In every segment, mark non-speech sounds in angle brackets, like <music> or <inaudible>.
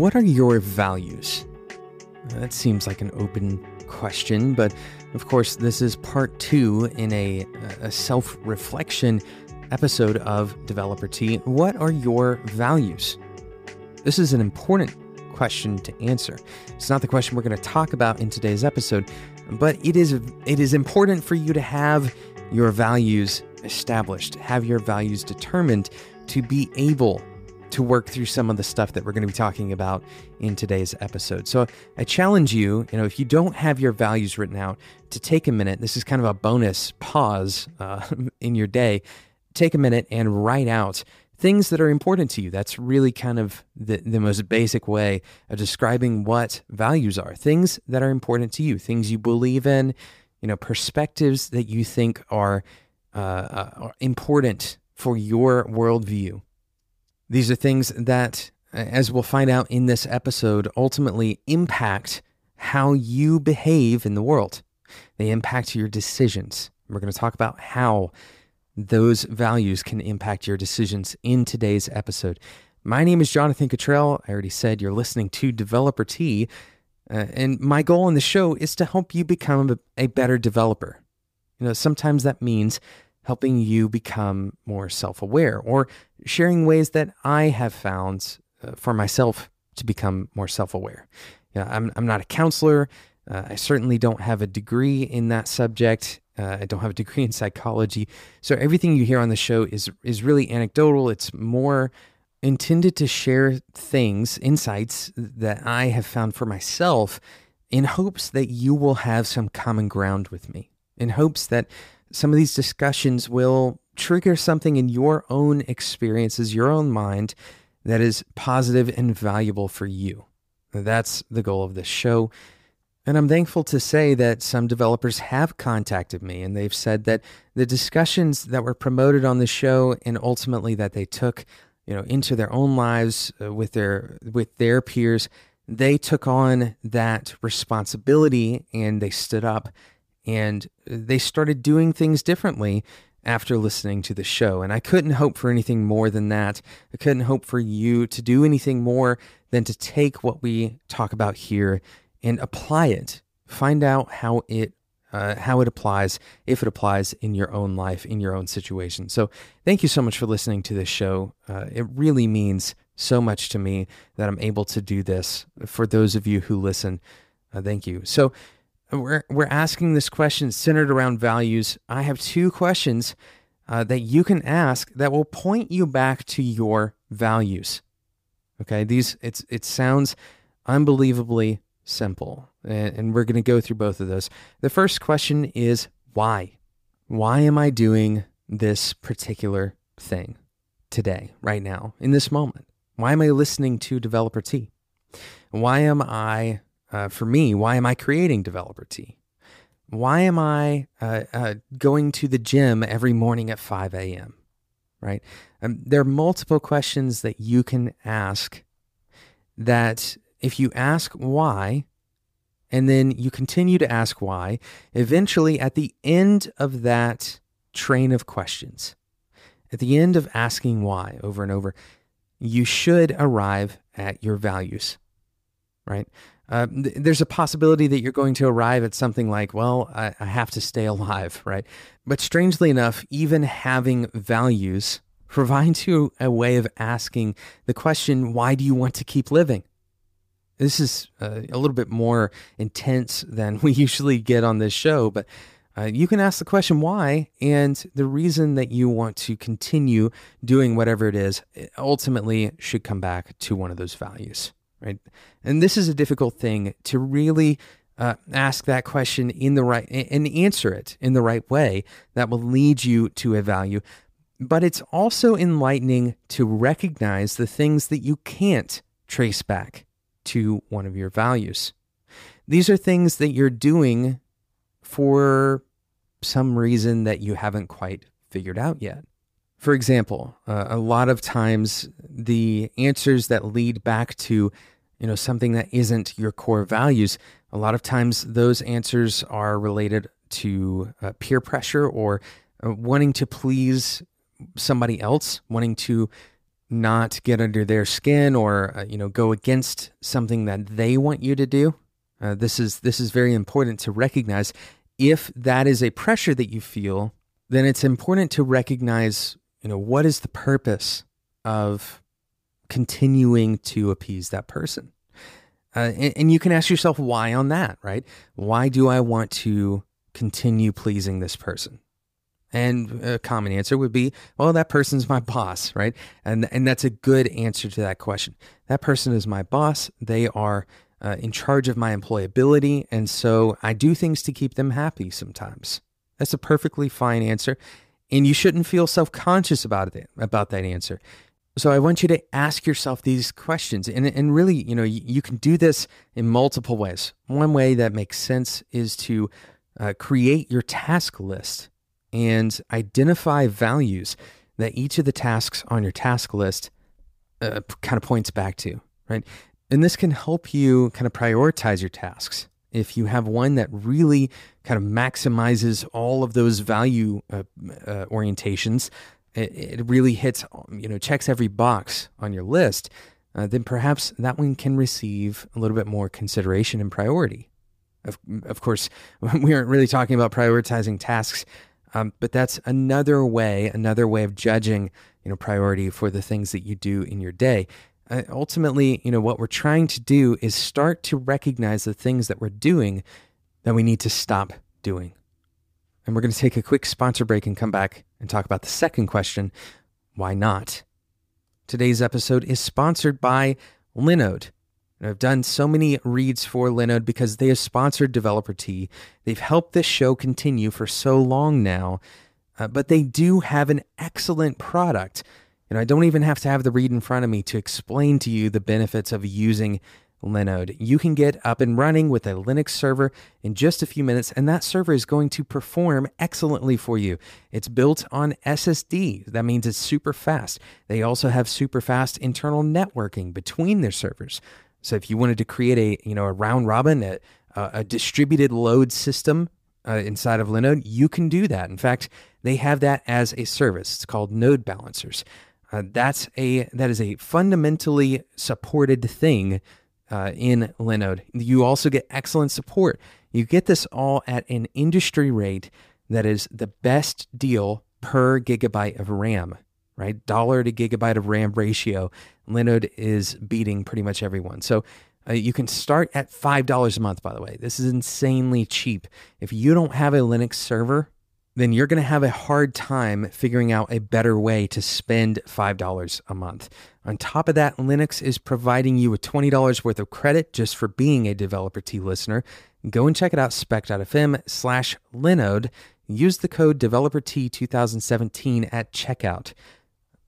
What are your values? That seems like an open question, but of course, this is part two in a, a self reflection episode of Developer Tea. What are your values? This is an important question to answer. It's not the question we're going to talk about in today's episode, but it is it is important for you to have your values established, have your values determined to be able to work through some of the stuff that we're going to be talking about in today's episode. So I challenge you, you know, if you don't have your values written out, to take a minute. This is kind of a bonus pause uh, <laughs> in your day. Take a minute and write out things that are important to you. That's really kind of the, the most basic way of describing what values are. Things that are important to you, things you believe in, you know, perspectives that you think are, uh, uh, are important for your worldview. These are things that, as we'll find out in this episode, ultimately impact how you behave in the world. They impact your decisions. We're going to talk about how those values can impact your decisions in today's episode. My name is Jonathan Cutrell. I already said you're listening to Developer Tea. Uh, and my goal in the show is to help you become a, a better developer. You know, sometimes that means helping you become more self aware or sharing ways that I have found uh, for myself to become more self aware. You know, I'm, I'm not a counselor. Uh, I certainly don't have a degree in that subject. Uh, I don't have a degree <laughs> in psychology. So everything you hear on the show is is really anecdotal. It's more intended to share things, insights that I have found for myself in hopes that you will have some common ground with me. In hopes that some of these discussions will trigger something in your own experiences, your own mind that is positive and valuable for you. That's the goal of this show. And I'm thankful to say that some developers have contacted me and they've said that the discussions that were promoted on the show and ultimately that they took, you know, into their own lives uh, with their with their peers, they took on that responsibility and they stood up and they started doing things differently after listening to the show. And I couldn't hope for anything more than that. I couldn't hope for you to do anything more than to take what we talk about here and apply it. Find out how it uh, how it applies, if it applies in your own life, in your own situation. So, thank you so much for listening to this show. Uh, it really means so much to me that I'm able to do this for those of you who listen. Uh, thank you. So, we're, we're asking this question centered around values. I have two questions uh, that you can ask that will point you back to your values. Okay, these it's it sounds unbelievably simple, and, and we're going to go through both of those. The first question is why? Why am I doing this particular thing today, right now, in this moment? Why am I listening to Developer Tea? Why am I uh, for me, why am I creating Developer Tea? Why am I uh, uh, going to the gym every morning at 5 a.m.? Right? Um, there are multiple questions that you can ask that if you ask why, and then you continue to ask why, eventually at the end of that train of questions, at the end of asking why over and over, you should arrive at your values, right? Uh, th- there's a possibility that you're going to arrive at something like, well, I, I have to stay <laughs> alive, right? But strangely enough, even having values <laughs> provides you a way of asking the question, why do you want to keep living? This is uh, a little bit more intense than <laughs> we usually get on this show, but uh, you can ask the question why and the reason that you want to continue doing whatever it is ultimately should come back to one of those values right? And this is a difficult thing to really uh, ask that question in the right and answer it in the right way that will lead you to a value. But it's also enlightening to recognize the things that you can't trace back to one of your values. These are things that you're doing for some reason that you haven't quite figured out yet. For example, uh, a lot of times the answers that lead back to you know something that isn't your core values, a lot of times those answers are related to uh, peer pressure or uh, wanting to please somebody else, wanting to not get under their skin or uh, you know go against something that they want you to do. Uh, this is this is very important to recognize. If that is a pressure that you feel, then it's important to recognize you know what is the purpose of continuing to appease that person. Uh, and, and you can ask yourself why on that, right? Why do I want to continue pleasing this person? And a common answer would be, well, that person's my boss, right? And and that's a good answer to that question. That person is my boss. They are uh, in charge of my employability, and so I do things to keep them happy sometimes. That's a perfectly fine answer, and you shouldn't feel self-conscious about it about that answer. So I want you to ask yourself these questions, and and really, you know, you, you can do this in multiple ways. One way that makes sense is to uh, create your task list and identify values that each of the tasks on your task list uh, kind of points back to, right? And this can help you kind of prioritize your tasks. If you have one that really kind of maximizes all of those value uh, uh, orientations, it, it, really hits, you know, checks every box on your list, uh, then perhaps that one can receive a little bit more consideration and priority. Of, of course, <laughs> we aren't really talking about prioritizing tasks um, but that's another way, another way of judging, you know, priority for the things that you do in your day. Uh, ultimately, you know, what we're trying to do is start to recognize the things that we're doing that we need to stop doing. And we're going to take a quick sponsor break and come back and talk about the second question why not? Today's episode is sponsored by Linode. And I've done so many reads for Linode because they have sponsored Developer Tea. They've helped this show continue for so long now, uh, but they do have an excellent product. And I don't even have to have the read in front of me to explain to you the benefits of using Linode. You can get up and running with a Linux server in just a few minutes, and that server is going to perform excellently for you. It's built on SSD. That means it's super fast. They also have super fast internal networking between their servers. So if you wanted to create a you know a round robin, a, a distributed load system uh, inside of Linode, you can do that. In fact, they have that as a service. It's called NodeBalancers. Uh, that's a that is a fundamentally supported thing uh, in Linode. You also get excellent support. You get this all at an industry rate that is the best deal per gigabyte of RAM right? Dollar to gigabyte of RAM ratio, Linode is beating pretty much everyone. So uh, you can start at $5 a month, by the way. This is insanely cheap. If you don't have a Linux server, then you're going to have a hard time figuring out a better way to spend $5 a month. On top of that, Linux is providing you with $20 worth of credit just for being a Developer Tea listener. Go and check it out, spec.fm slash Linode. Use the code DeveloperTea2017 at checkout.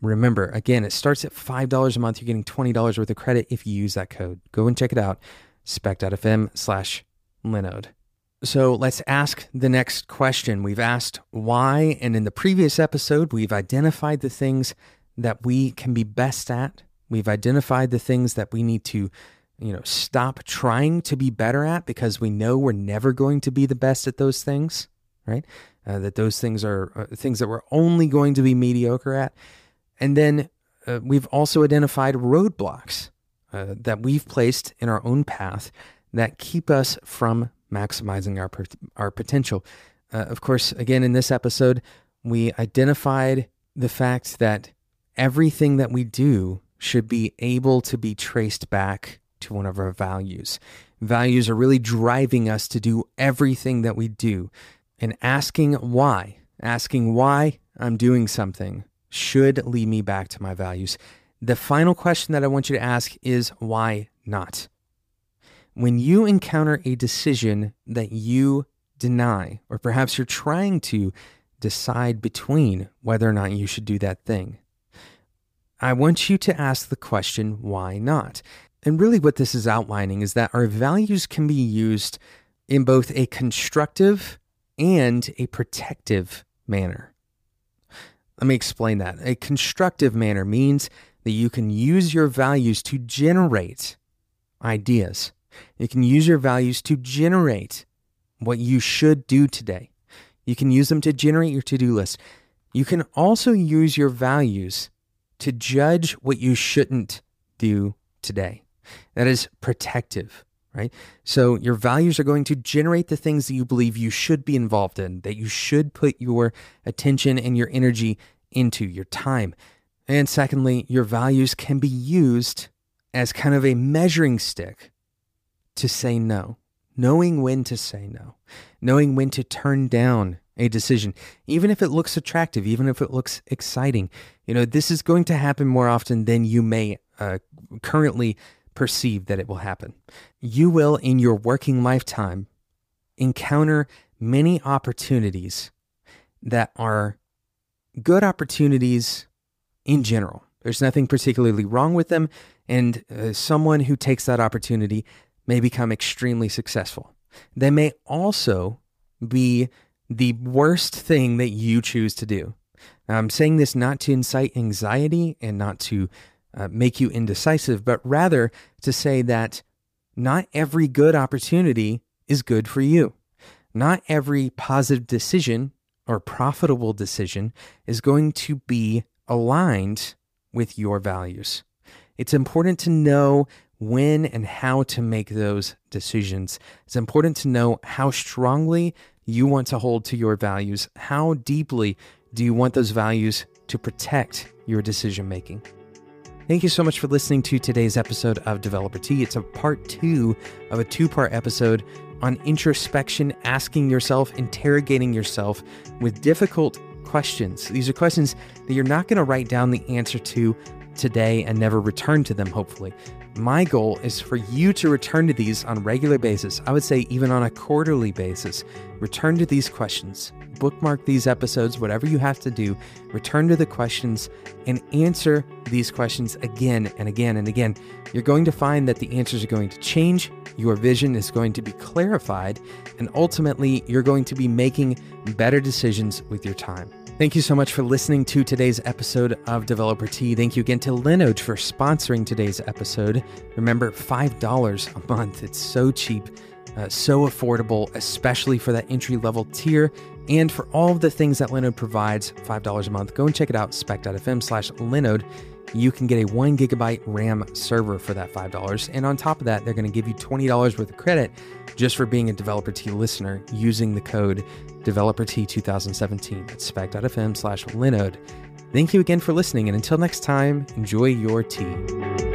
Remember, again, it starts at $5 a month. You're getting $20 worth of credit if you use that code. Go and check it out, spec.fm slash Linode. So let's ask the next question. We've asked why, and in the previous episode, we've identified the things that we can be best at. We've identified the things that we need to, you know, stop trying to be better at because we know we're never going to be the best at those things, right? Uh, that those things are uh, things that we're only going to be mediocre at. And then uh, we've also identified roadblocks uh, that we've placed in our own path that keep us from maximizing our, our potential. Uh, of course, again, in this episode, we identified the fact that everything that we do should be able to be traced back to one of our values. Values are really driving us to do everything that we do. And asking why, asking why I'm doing something, should lead me back to my values. The final question that I want you to ask is why not? When you encounter a decision that you deny, or perhaps you're trying to decide between whether or not you should do that thing, I want you to ask the question, why not? And really, what this is outlining is that our values can be used in both a constructive and a protective manner. Let me explain that. A constructive manner means that you can use your values to generate ideas. You can use your values to generate what you should do today. You can use them to generate your to do list. You can also use your values to judge what you shouldn't do today. That is protective, right? So your values are going to generate the things that you believe you should be involved in, that you should put your attention and your energy into, your time. And secondly, your values can be used as kind of a measuring stick to say no, knowing when to say no, knowing when to turn down a decision, even if it looks attractive, even if it looks exciting. You know, this is going to happen more often than you may uh, currently perceive that it will happen. You will, in your working lifetime, encounter many opportunities that are good opportunities in general. There's nothing particularly wrong with them, and uh, someone who takes that opportunity may become extremely successful. They may also be the worst thing that you choose to do. Now, I'm saying this not to incite anxiety and not to uh, make you indecisive, but rather to say that not every good opportunity is good for you. Not every positive decision or profitable decision is going to be aligned with your values. It's important to know when and how to make those decisions. It's important to know how strongly you want to hold to your values. How deeply do you want those values to protect your decision making? Thank you so much for listening to today's episode of Developer Tea. It's a part two of a two part episode on introspection, asking yourself, interrogating yourself with difficult questions. These are questions that you're not going to write down the answer to today and never return to them, hopefully. My goal is for you to return to these on a regular basis. I would say even on a quarterly basis. Return to these questions. Bookmark these episodes, whatever you have to do. Return to the questions and answer these questions again and again and again. You're going to find that the answers are going to change, your vision is going to be clarified, and ultimately, you're going to be making better decisions with your time. Thank you so much for listening to today's episode of Developer Tea. Thank you again to Linode for sponsoring today's episode. Remember, $5 a month. It's so cheap, uh, so affordable, especially for that entry level tier. And for all of the things that Linode provides, $5 a month, go and check it out, spec.fm slash Linode. You can get a one gigabyte RAM server for that $5. And on top of that, they're going to give you $20 worth of credit just for being a Developer Tea listener using the code Developer Tea 2017 at spec.fm slash Linode. Thank you again for listening, and until next time, enjoy your tea.